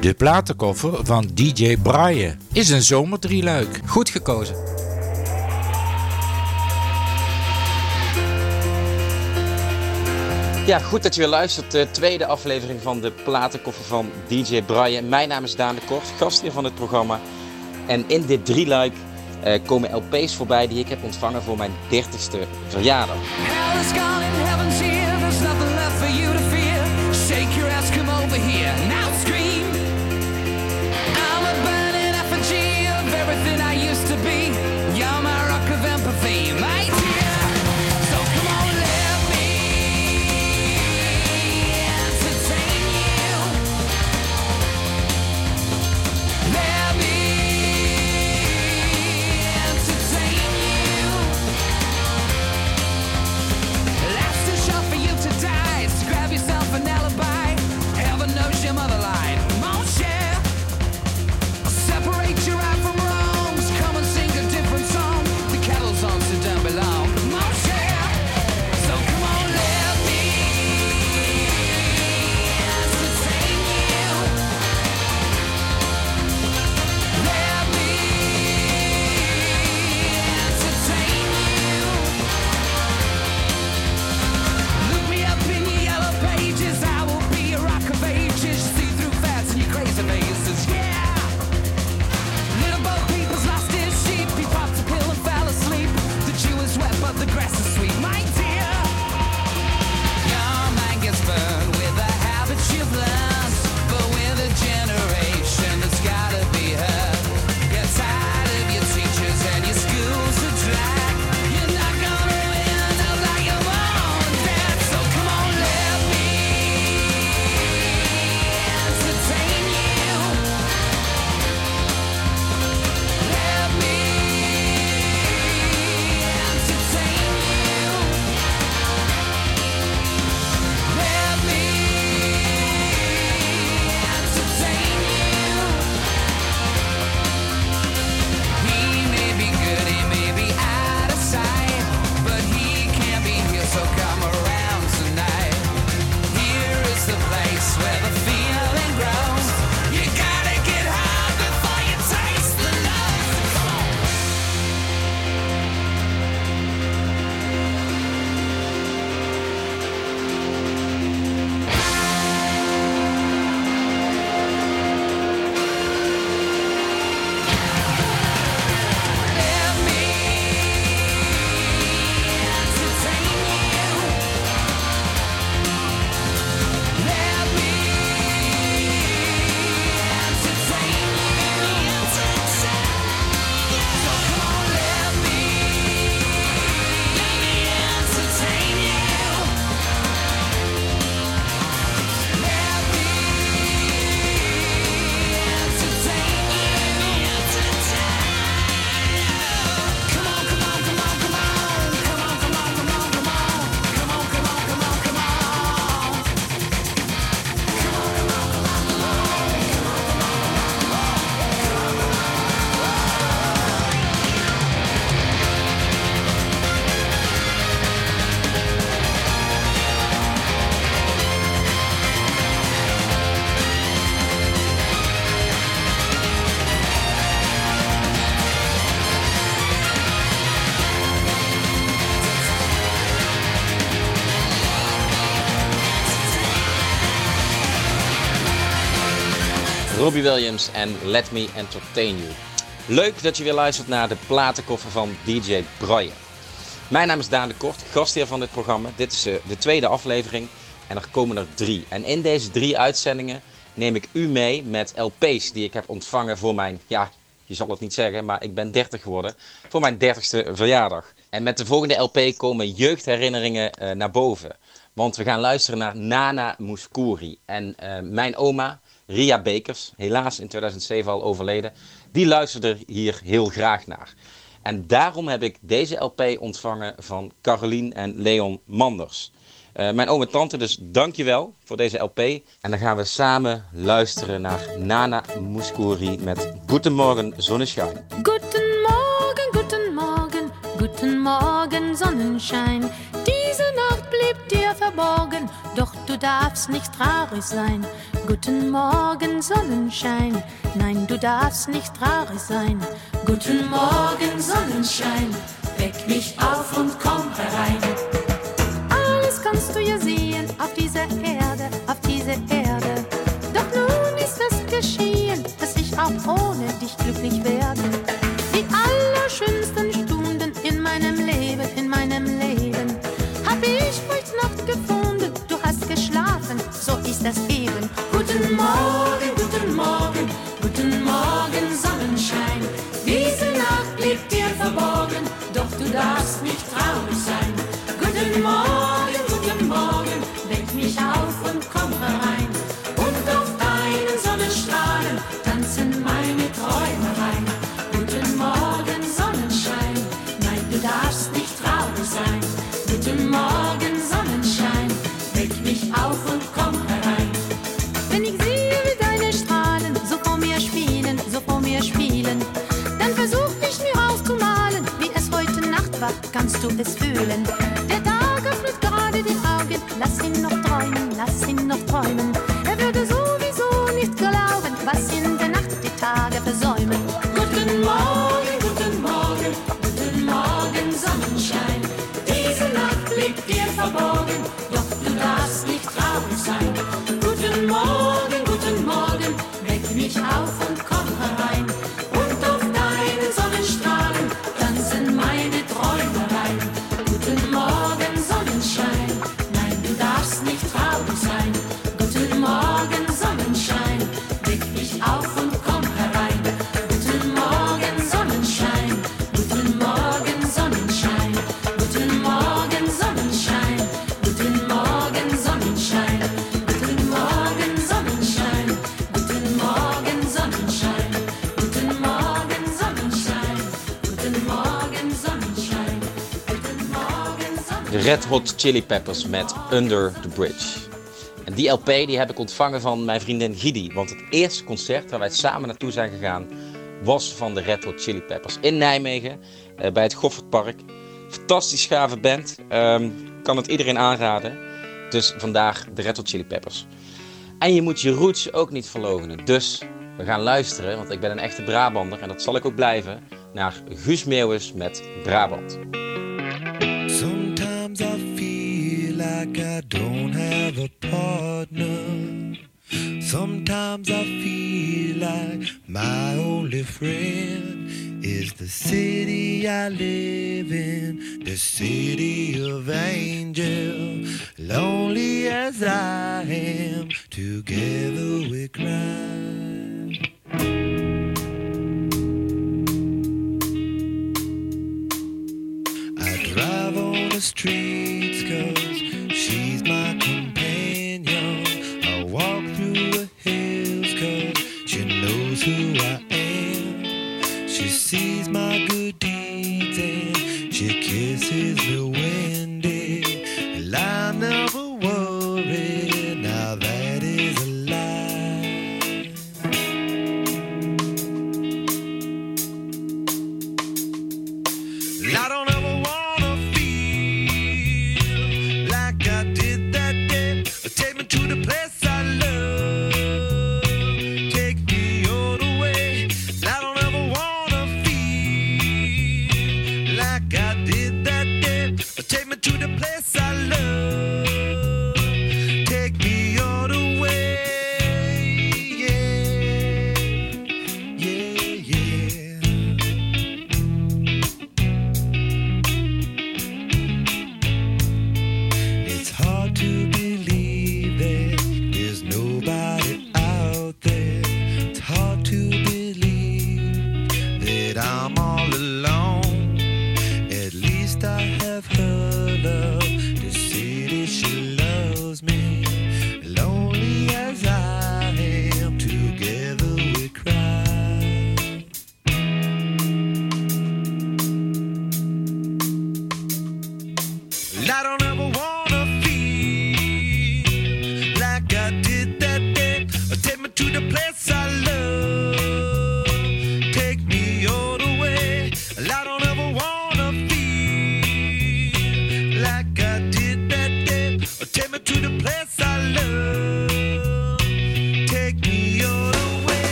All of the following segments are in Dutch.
De platenkoffer van DJ Brian is een zomerdrieluik. Goed gekozen. Ja, goed dat je weer luistert. De tweede aflevering van de platenkoffer van DJ Brian. Mijn naam is Daan de Kort, gastheer van het programma. En in dit drieluik uh, komen LP's voorbij die ik heb ontvangen voor mijn 30ste verjaardag. Hell is to be. You're my rock of empathy, my Robbie Williams en Let Me Entertain You. Leuk dat je weer luistert naar de platenkoffer van DJ Brian. Mijn naam is Daan de Kort, gastheer van dit programma. Dit is eh, de tweede aflevering en er komen er drie. En in deze drie uitzendingen neem ik u mee met LP's die ik heb ontvangen voor mijn, ja, je zal het niet zeggen, maar ik ben 30 geworden, voor mijn 30ste verjaardag. En met de volgende LP komen jeugdherinneringen eh, naar boven. Want we gaan luisteren naar Nana Mouskouri. En eh, mijn oma, Ria Bekers, helaas in 2007 al overleden, die luisterde hier heel graag naar. En daarom heb ik deze LP ontvangen van Carolien en Leon Manders. Eh, mijn oom en tante, dus dankjewel voor deze LP. En dan gaan we samen luisteren naar Nana Mouskouri met Goedemorgen Zonneschijn. Guten Morgen, guten Morgen, guten Morgen, Sonnenschein. Diese Nacht blieb dir verborgen, doch du darfst nicht traurig sein. Guten Morgen, Sonnenschein. Nein, du darfst nicht traurig sein. Guten Morgen, Sonnenschein. Weck mich auf und komm herein. Alles kannst du ja sehen auf dieser Erde, auf dieser Erde. Doch nun ist es geschehen, dass ich auch ohne dich glücklich Wenn ich sehe, wie deine Strahlen so vor mir spielen, so vor mir spielen, dann versuch ich mir auszumalen, wie es heute Nacht war, kannst du es fühlen. Der Tag öffnet gerade die Augen, lass ihn noch Hot Chili Peppers met Under the Bridge. En die LP die heb ik ontvangen van mijn vriendin Gidi. Want het eerste concert waar wij samen naartoe zijn gegaan was van de Red Hot Chili Peppers in Nijmegen eh, bij het Goffertpark. Fantastisch gave band. Ehm, kan het iedereen aanraden. Dus vandaag de Red Hot Chili Peppers. En je moet je roots ook niet verloochenen. Dus we gaan luisteren, want ik ben een echte Brabander en dat zal ik ook blijven, naar Guus Meeuwis met Brabant. Like I don't have a partner. Sometimes I feel like my only friend is the city I live in, the city of angel. Lonely as I am, together we cry.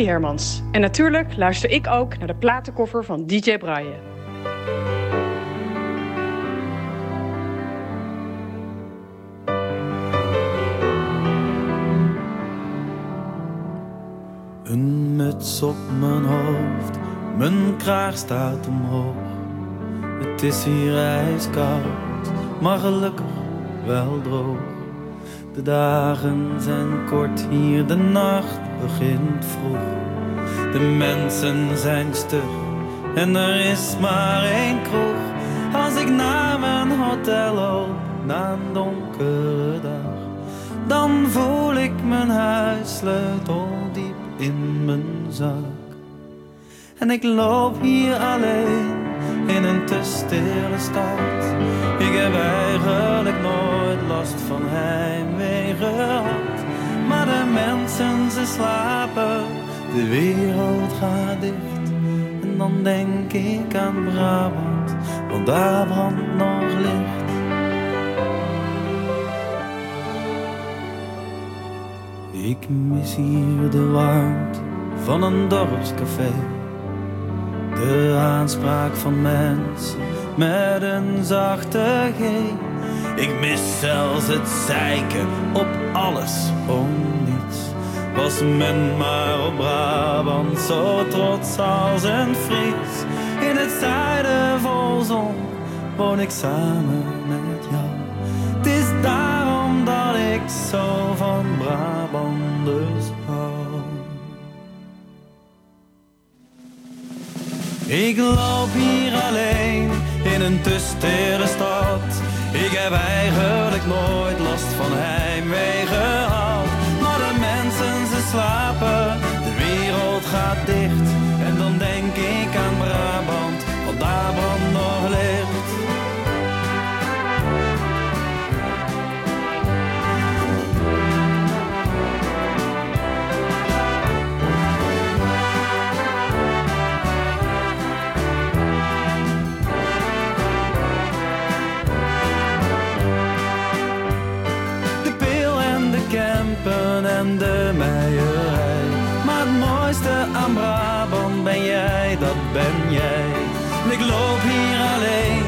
Hermans en natuurlijk luister ik ook naar de platenkoffer van DJ Braille. Een muts op mijn hoofd, mijn kraag staat omhoog. Het is hier ijskoud, maar gelukkig wel droog. De dagen zijn kort hier, de nacht begint vroeg. De mensen zijn stug en er is maar één kroeg. Als ik naar mijn hotel loop na een donkere dag, dan voel ik mijn huissleutel diep in mijn zak. En ik loop hier alleen in een te stille stad. Ik heb eigenlijk nooit last van heimwee Maar de mensen ze slapen, de wereld gaat dicht. En dan denk ik aan Brabant, want daar brandt nog licht. Ik mis hier de warmte van een dorpscafé. De aanspraak van mensen met een zachte G. Ik mis zelfs het zeiken op alles om niets. Was men maar op Brabant zo trots als een Fries. In het zuiden vol zon woon ik samen met jou. Het is daarom dat ik zo van Brabanders hou. Ik loop hier alleen in een te stad. Ik heb eigenlijk nooit last van heimwee gehad. Maar de mensen ze slapen, de wereld gaat dicht. En de meierij. Maar het mooiste aan Brabant ben jij, dat ben jij. Ik loop hier alleen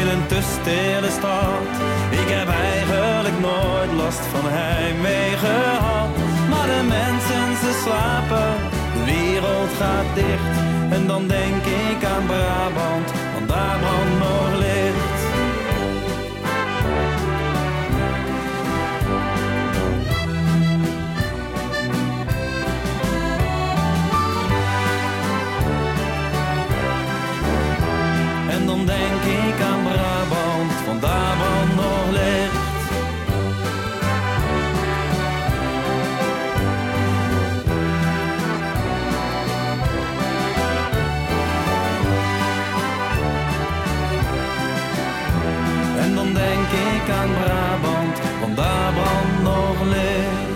in een te stille stad. Ik heb eigenlijk nooit last van heimwee gehad. Maar de mensen ze slapen, de wereld gaat dicht. En dan denk ik aan Brabant, want daar brandt nog licht. Denk ik aan Brabant, want daar brandt nog licht. En dan denk ik aan Brabant, want daar brandt nog licht.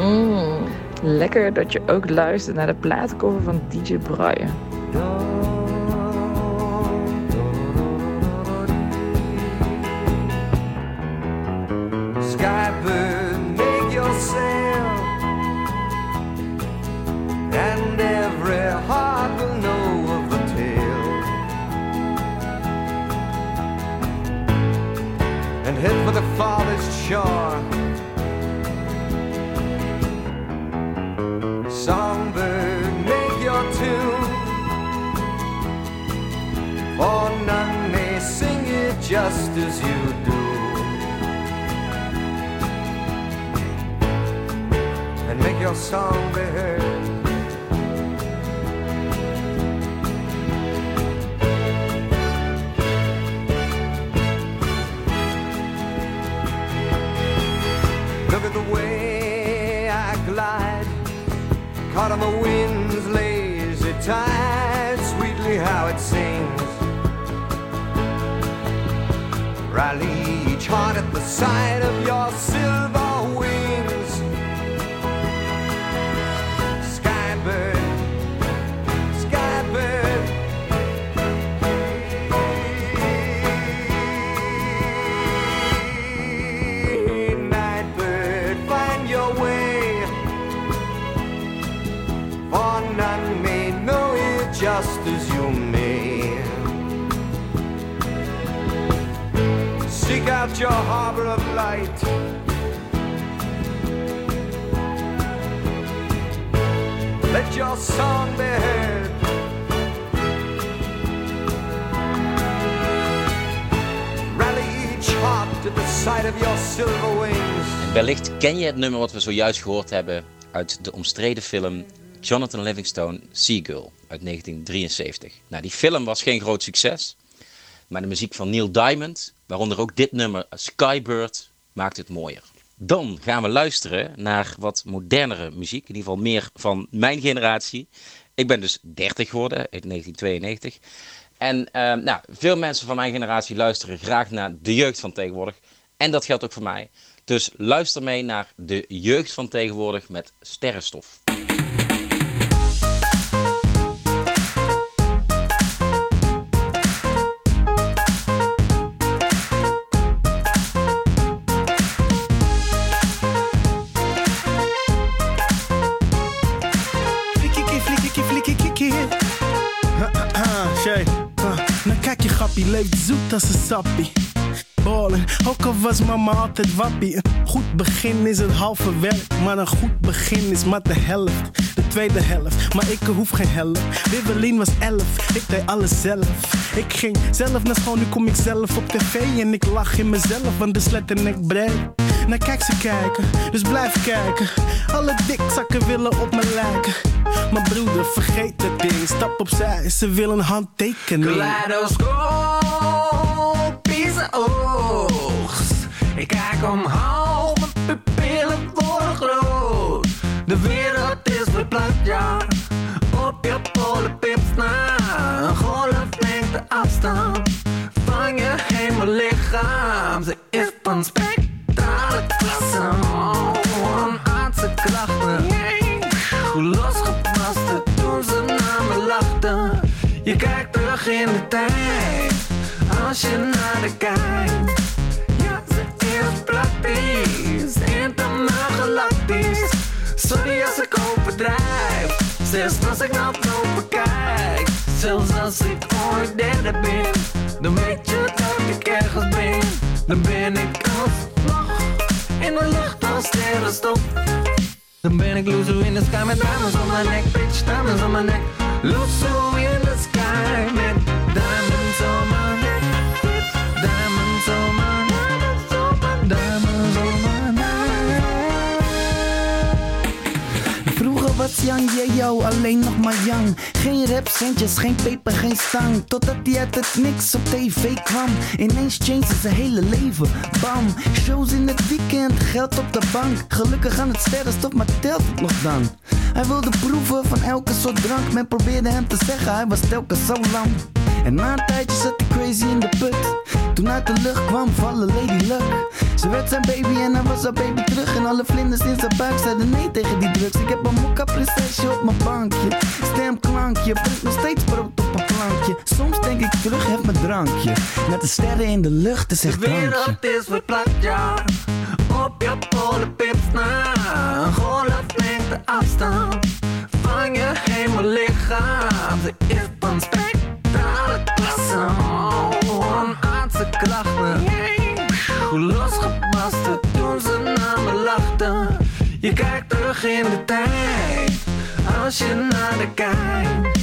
Mm, lekker dat je ook luistert naar de plaatcover van DJ Brian. Glide, caught on the wind's lazy tide, sweetly how it sings. Rally each heart at the sight of your silver Your harbor of light. Let your song be heard. Rally each heart the sight of your silver wings. Wellicht ken je het nummer wat we zojuist gehoord hebben uit de omstreden film Jonathan Livingstone Seagull uit 1973. Nou, die film was geen groot succes, maar de muziek van Neil Diamond, waaronder ook dit nummer Skybird, maakt het mooier. Dan gaan we luisteren naar wat modernere muziek, in ieder geval meer van mijn generatie. Ik ben dus 30 geworden, uit 1992. En eh, nou, veel mensen van mijn generatie luisteren graag naar de jeugd van tegenwoordig. En dat geldt ook voor mij. Dus luister mee naar de jeugd van tegenwoordig met sterrenstof. Grappie, leeft zoet als een sappie. Ballen, ook al was mama altijd wappie. Een goed begin is het halve werk, maar een goed begin is maar de helft. De tweede helft, maar ik hoef geen helft. Wibbelin was elf, ik deed alles zelf. Ik ging zelf naar school, nu kom ik zelf op tv en ik lach in mezelf, want de sletternek breed. Nou kijk ze kijken, dus blijf kijken. Alle dikzakken willen op me lijken. Maar broeder, vergeet dat ding. Stap opzij, ze willen handtekening. Kaleidoscopische oogst. Ik kijk omhoog, mijn pupillen worden groot. De wereld is verplaatst, ja. Op je polenpips na. Een golflengte afstand van je hemellichaam. Ze is van spectrale Je kijkt terug in de tijd, als je naar de kijkt. Ja, ze is praktisch, intergalactisch. Sorry als ik overdrijf, zelfs als ik naar boven kijk. Zelfs als ik ooit derde ben, dan weet je dat ik ergens ben. Dan ben ik alsnog in de lucht als sterrenstof. Dan ben ik loser in the sky met diamonds on my neck, bitch, diamonds on my neck. Loser in the sky met diamonds Yang Yeo alleen nog maar Yang. Geen rapcentjes, geen peper, geen stang. Totdat hij uit het niks op tv kwam. Ineens changed zijn hele leven. Bam, shows in het weekend, geld op de bank. Gelukkig aan het sterrenstof, maar telt het nog dan? Hij wilde proeven van elke soort drank. Men probeerde hem te zeggen, hij was telkens zo lang. En na een tijdje zat hij crazy in de put. Toen uit de lucht kwam vallen Lady Luck. Ze werd zijn baby en hij was haar baby terug. En alle vlinders in zijn buik zeiden nee tegen die drugs. Ik heb een mokka prinsesje op mijn bankje. Stemklankje, brengt nog steeds brood op een plankje. Soms denk ik terug, heb mijn drankje. Met de sterren in de lucht, is echt De drankje. wereld is verplaatst, ja. Op je polenpips na. Een golflengte afstand van je hemellichaam. Ze is van spectrale klasse. Oh, een aardse krachten. Hoe losgepast toen ze naar me lachten. Je kijkt terug in de tijd, als je naar de kijkt.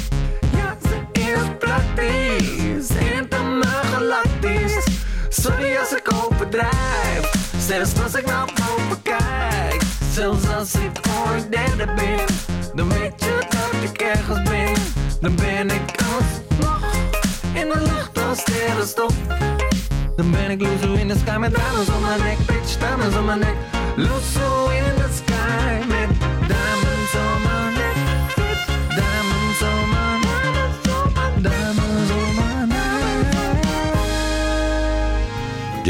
Ja, ze is praktisch, intergalactisch. Sorry als ik overdrijf, zelfs als ik naar boven kijk. Zelfs als ik ooit derde ben, dan weet je dat ik ergens ben. Dan ben ik alsnog in de lucht als sterrenstof. Dan ben ik loser in the sky met diamonds on my neck, bitch, diamonds on my neck. Loser in the sky met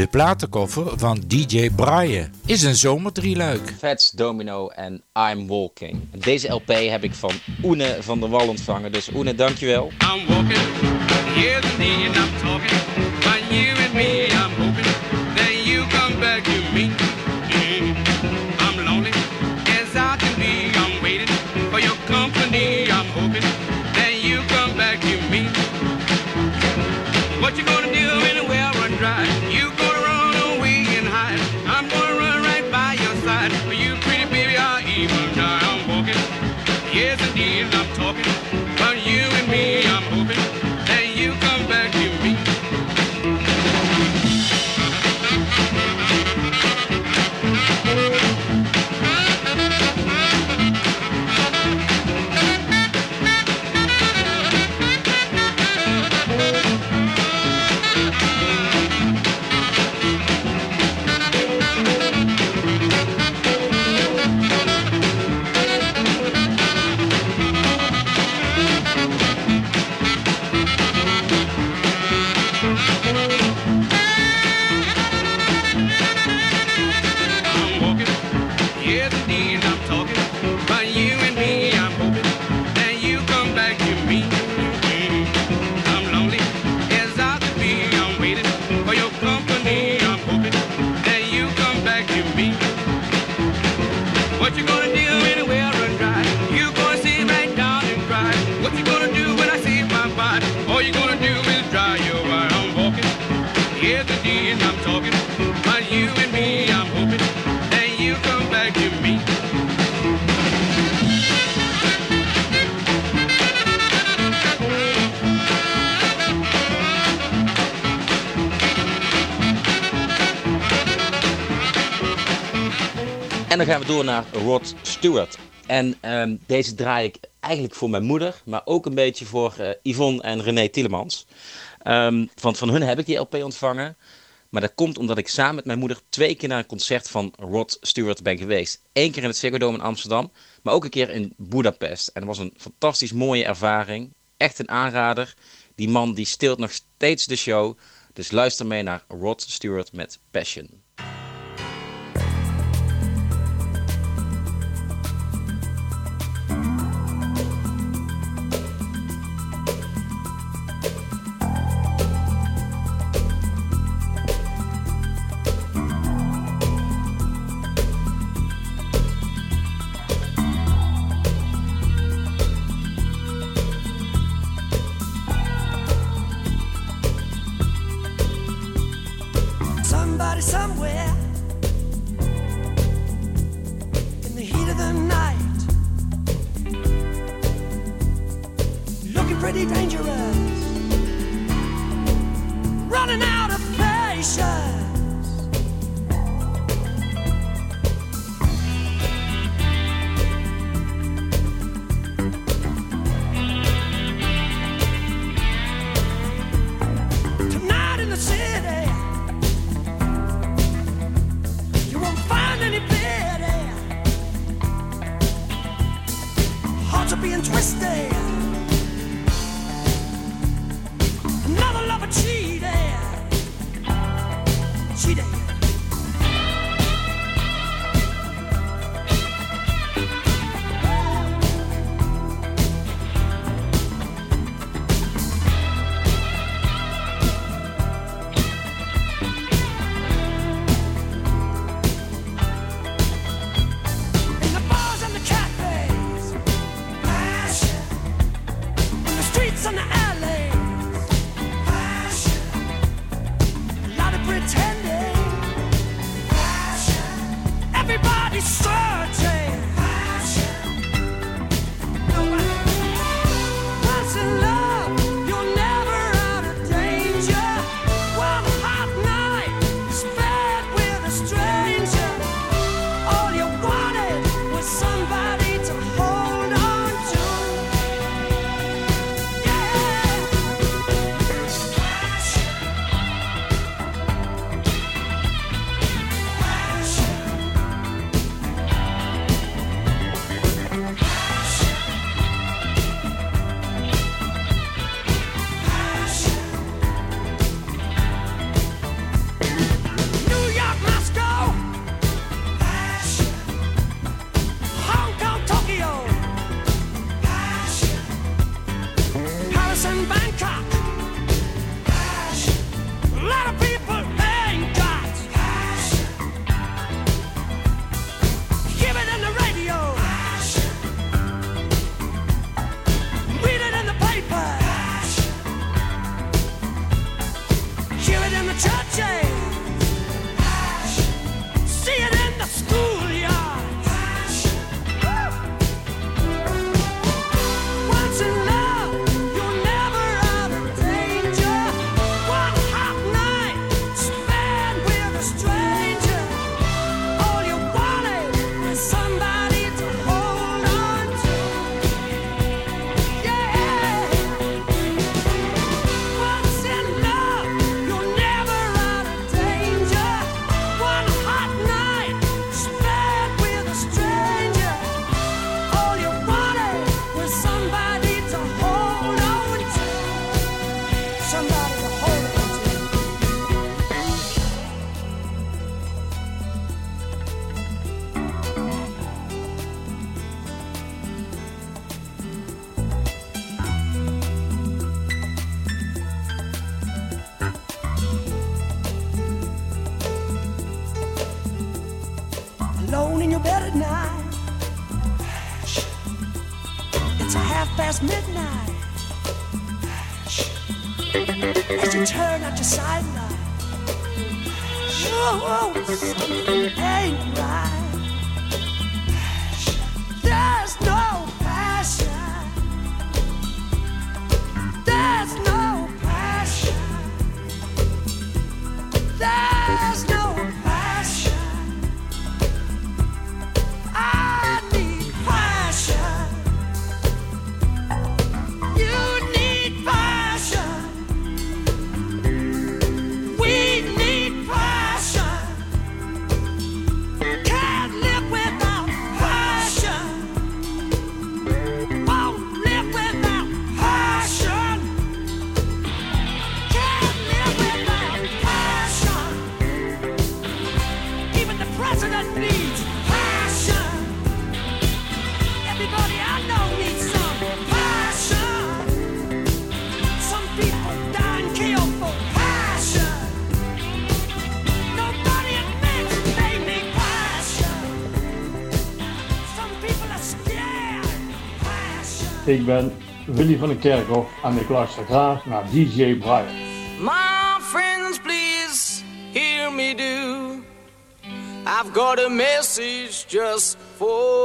De platenkoffer van DJ Brian is een zomerdrieluik. Fats Domino en I'm Walking. Deze LP heb ik van Oene van der Wal ontvangen. Dus Oene, dankjewel. I'm walking, the I'm talking. You and me, I'm naar Rod Stewart. En ehm, deze draai ik eigenlijk voor mijn moeder, maar ook een beetje voor eh, Yvonne en René Tielemans. Ehm, want van hun heb ik die LP ontvangen. Maar dat komt omdat ik samen met mijn moeder twee keer naar een concert van Rod Stewart ben geweest. Eén keer in het Ziggo Dome in Amsterdam, maar ook een keer in Budapest. En dat was een fantastisch mooie ervaring. Echt een aanrader. Die man die stilt nog steeds de show. Dus luister mee naar Rod Stewart met Passion. Ik ben Willy van den Kerkhof en ik luister graag naar DJ Brian. My friends, please hear me do. I've got a message just for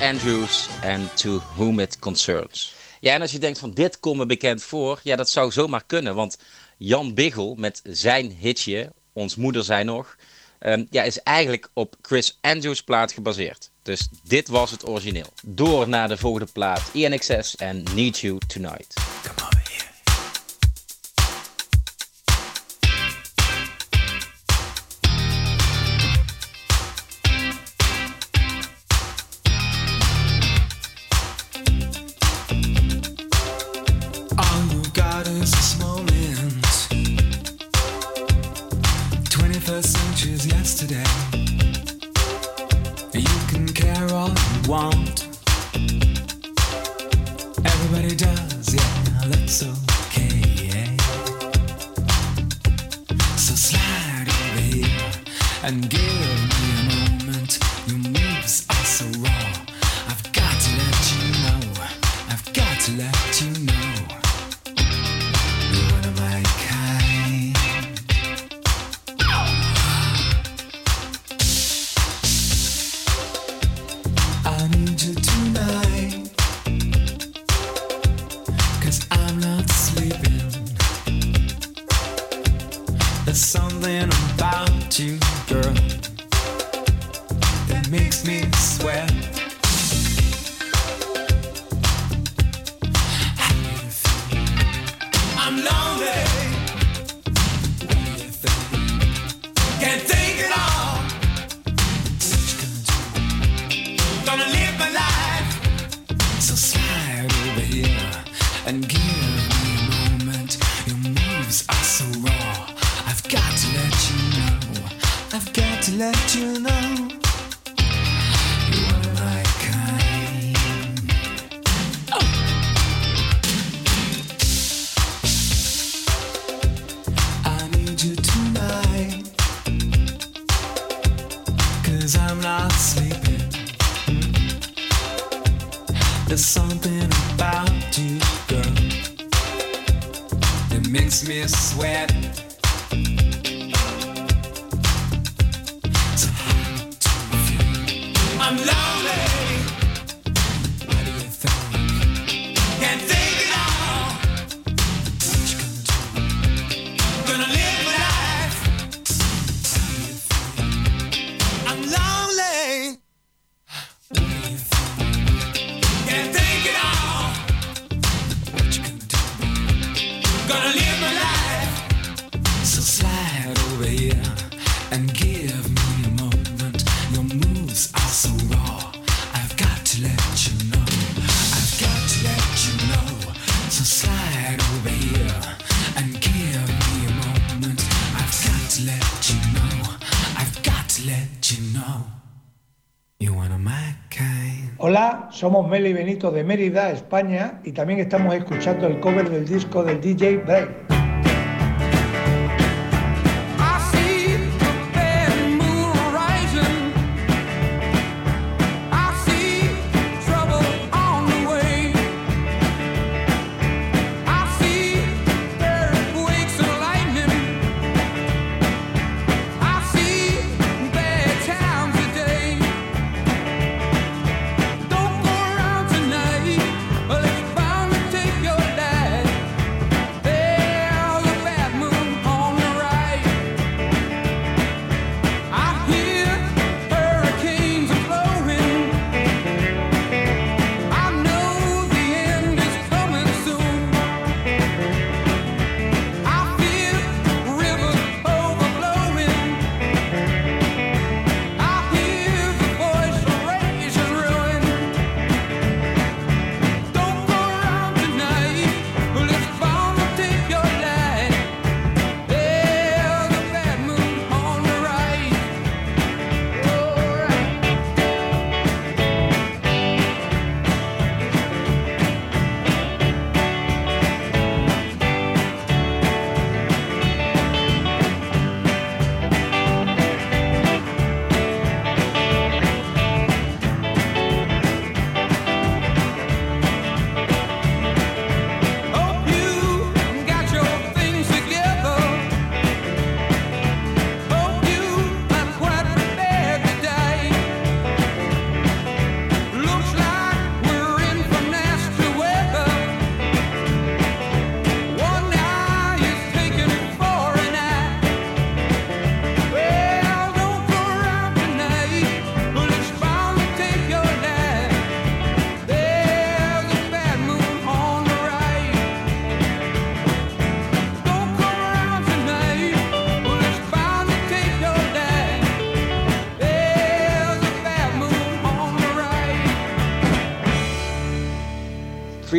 Andrews and To Whom It Concerns. Ja, en als je denkt van dit komt me bekend voor, ja, dat zou zomaar kunnen. Want Jan Biggel met zijn hitje, Ons Moeder zij Nog, ehm, ja, is eigenlijk op Chris Andrews plaat gebaseerd. Dus dit was het origineel. Door naar de volgende plaat, INXS en Need You Tonight. It makes me sweat. Somos Meli Benito de Mérida, España, y también estamos escuchando el cover del disco del DJ Break.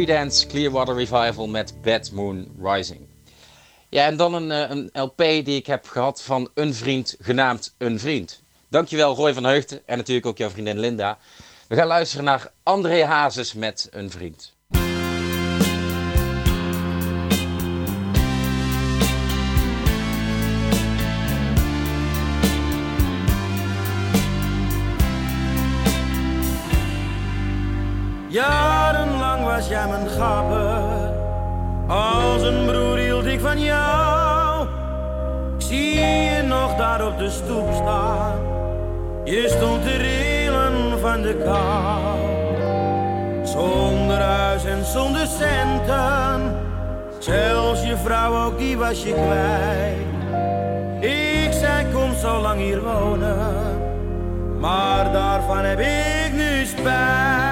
Creedence Clearwater Revival met Bad Moon Rising. Ja, en dan een, eh, een LP die ik heb gehad van een vriend genaamd Een Vriend. Dankjewel Roy van Heugden en natuurlijk ook jouw vriendin Linda. We gaan luisteren naar André Hazes met Een Vriend. Jarenlang was jij mijn gapper. Als een broer hield ik van jou. Ik zie je nog daar op de stoep staan. Je stond te rillen van de kou. Zonder huis en zonder centen. Zelfs je vrouw ook die was je kwijt. Ik zei kom zo lang hier wonen. Maar daarvan heb ik nu spijt.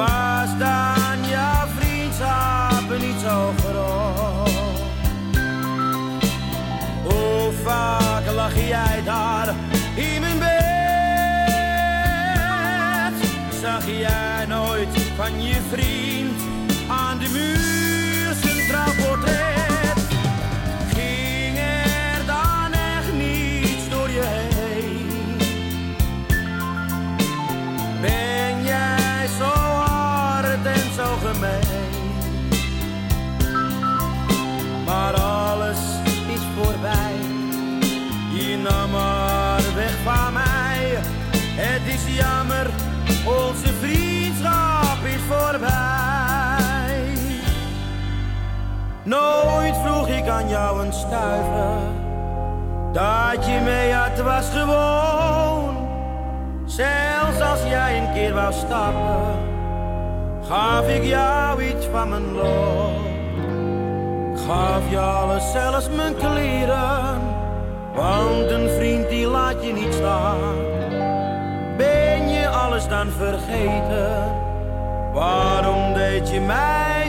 Waar dan jouw vriendschap niet zo groot? Hoe vaak lag jij daar in mijn bed? Zag jij nooit van je vriend? Nooit vroeg ik aan jou een stuiver. Dat je mee had was gewoon. Zelfs als jij een keer wou stappen, gaf ik jou iets van mijn loon. Gaf je alles, zelfs mijn kleren. Want een vriend die laat je niet staan. Ben je alles dan vergeten? Waarom deed je mij?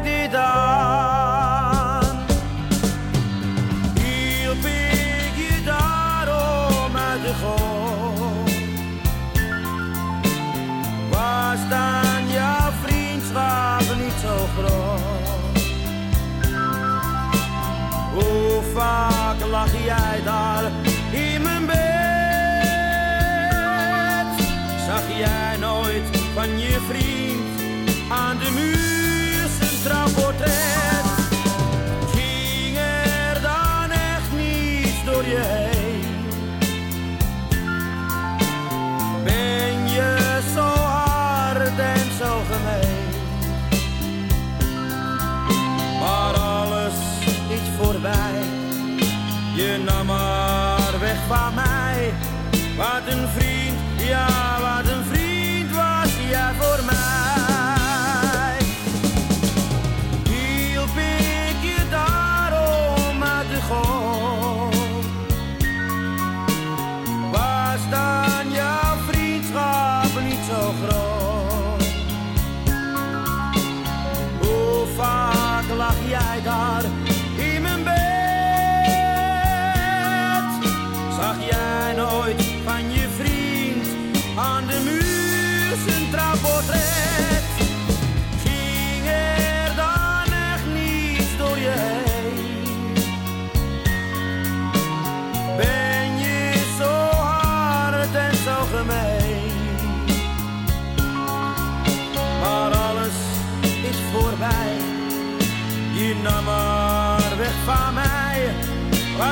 in free.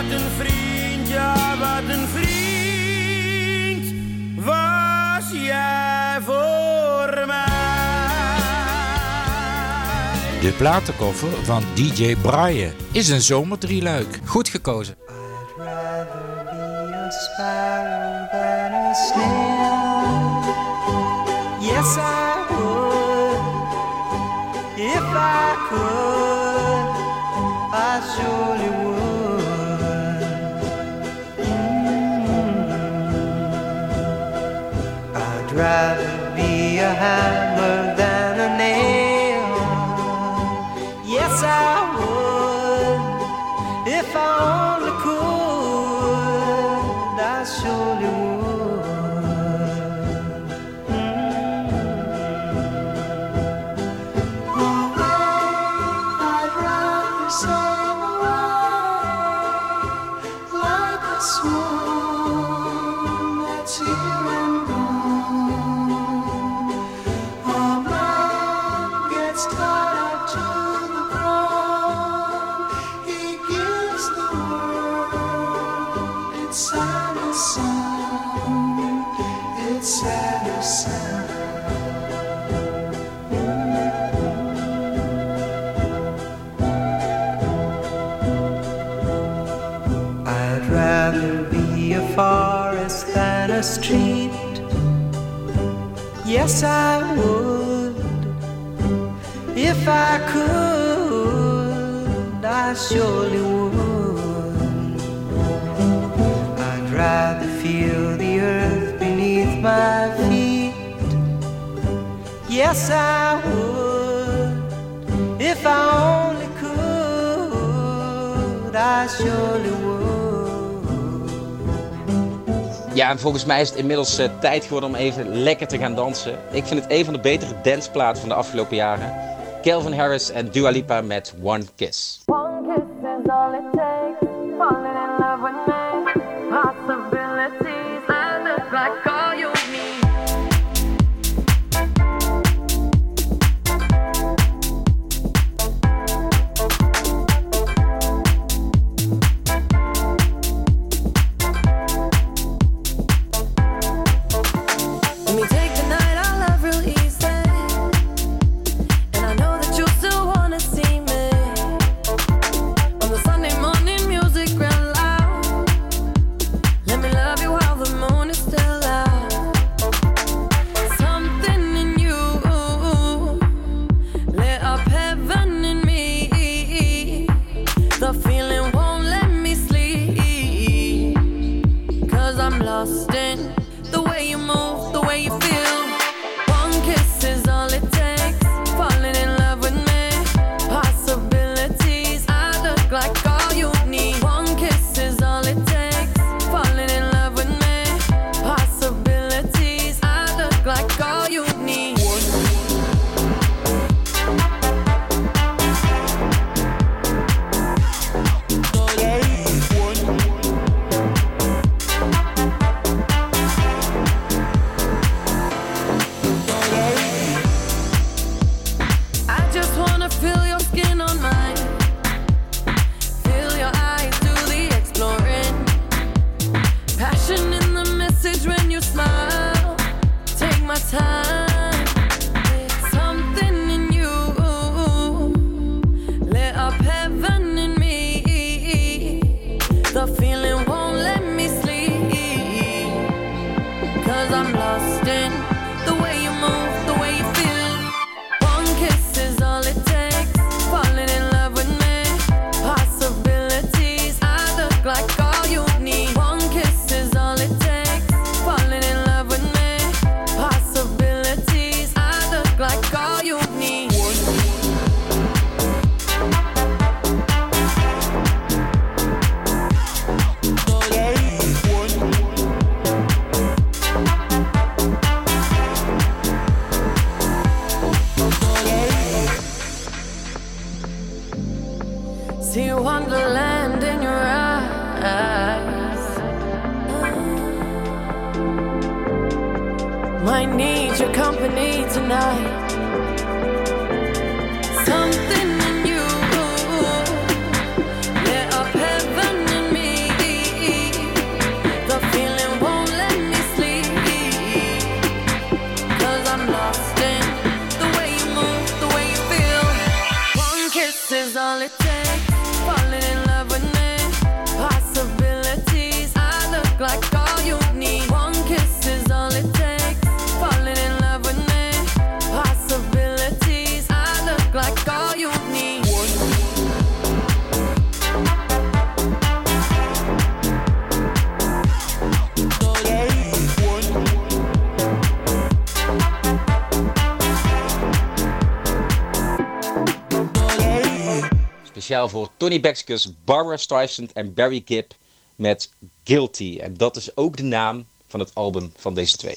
wat een vriend, ja, wat een vriend was jij voor mij. De platenkoffer van DJ Brian is een zomerdrieluik. Goed gekozen. rather be a hand. Yes, I would. If I could, I surely would. I'd rather feel the earth beneath my feet. Yes, I would. If I only could, I surely Ja, en volgens mij is het inmiddels eh, tijd geworden om even lekker te gaan dansen. Ik vind het een van de betere danceplaten van de afgelopen jaren. Kelvin Harris en Dua Lipa met One Kiss. Johnny Barbara Streisand en Barry Gibb met Guilty. En dat is ook de naam van het album van deze twee.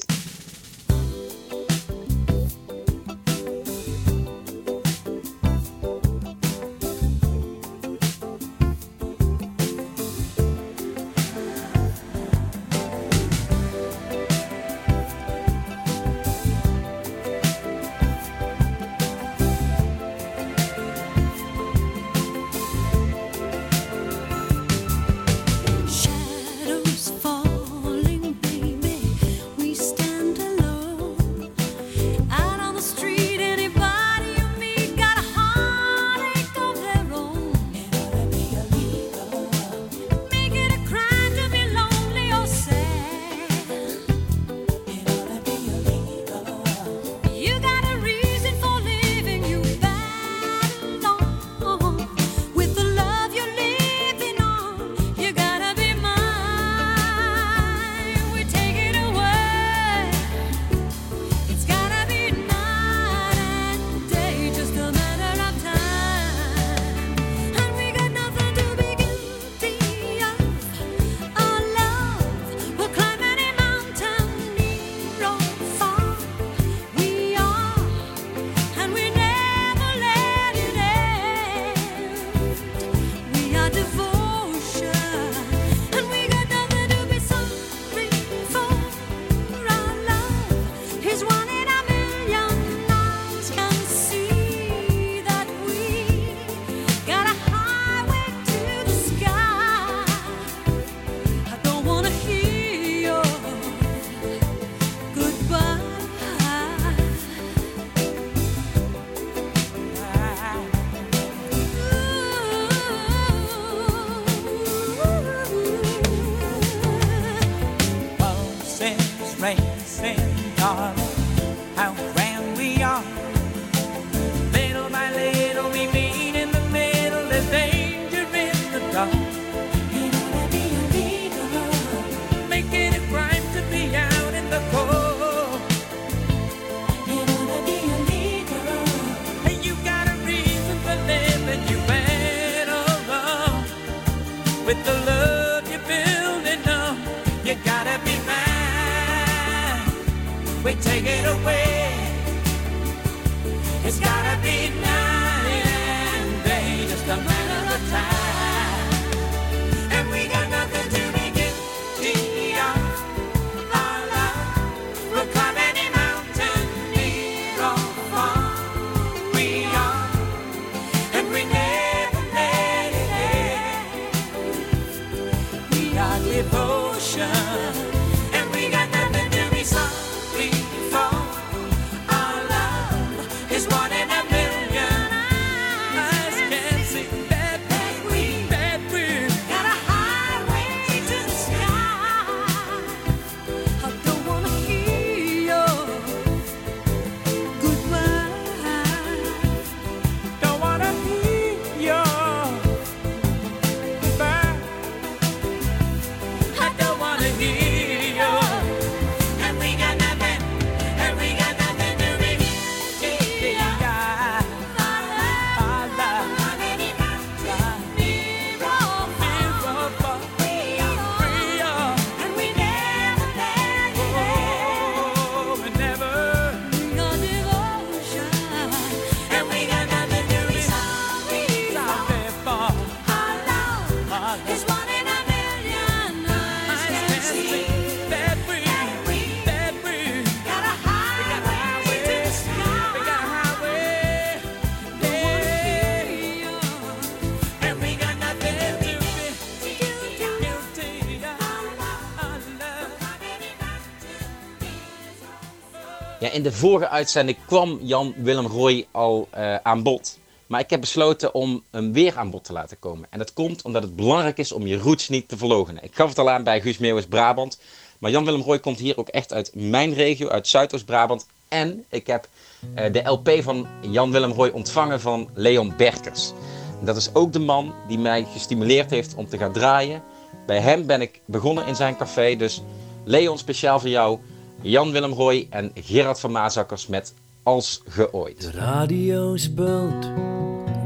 In de vorige uitzending kwam Jan Willem Roy al eh, aan bod. Maar ik heb besloten om hem weer aan bod te laten komen. En dat komt omdat het belangrijk is om je roots niet te verlogenen. Ik gaf het al aan bij Guus Meeuwis Brabant. Maar Jan Willem Roy komt hier ook echt uit mijn regio, uit Zuidoost-Brabant. En ik heb eh, de LP van Jan Willem Roy ontvangen van Leon Berkers. Dat is ook de man die mij gestimuleerd heeft om te gaan draaien. Bij hem ben ik begonnen in zijn café. Dus Leon, speciaal voor jou. Jan Willem Roy en Gerard van Maasakkers met Als ge ooit. De radio speelt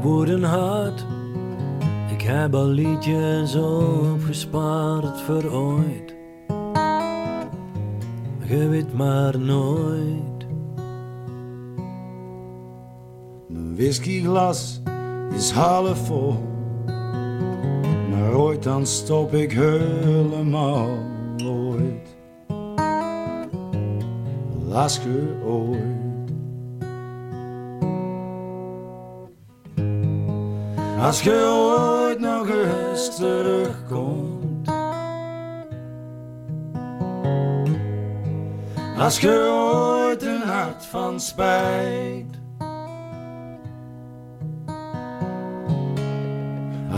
woorden hard. Ik heb al liedjes opgespaard voor ooit. Je weet maar nooit. Mijn whiskyglas is half vol. Maar ooit dan stop ik helemaal Als ge ooit. Als je ooit nog eens terugkomt. Als je ooit een hart van spijt.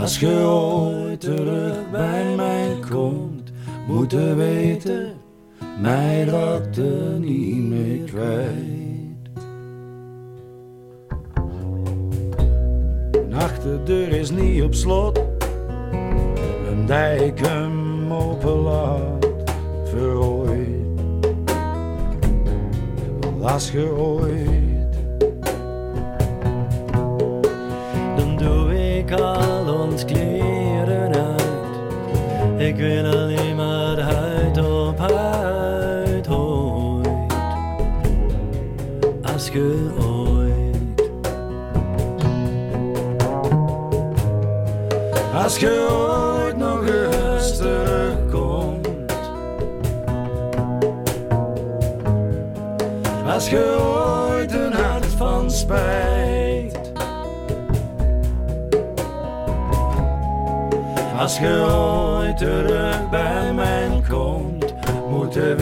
Als je ooit terug bij mij komt, moet je weten, mij raakte niet meer kwijt. Een achterdeur is niet op slot, een dijk hem open laat, verrooid. Als je ooit Dan doe ik al ons kleren uit. Ik wil Als je ooit nog eens terugkomt. Als je ooit een hart van spijt. Als je ooit terug bij mij komt, moet je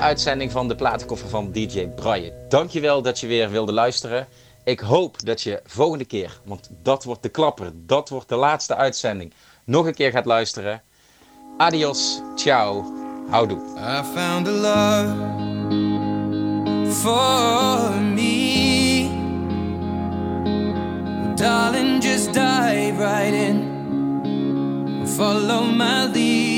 uitzending van de platenkoffer van DJ Braille. Dankjewel dat je weer wilde luisteren. Ik hoop dat je volgende keer, want dat wordt de klapper, dat wordt de laatste uitzending, nog een keer gaat luisteren. Adios, ciao, houdoe. I found love for me. Darling, just dive right in. Follow my lead.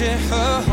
share her.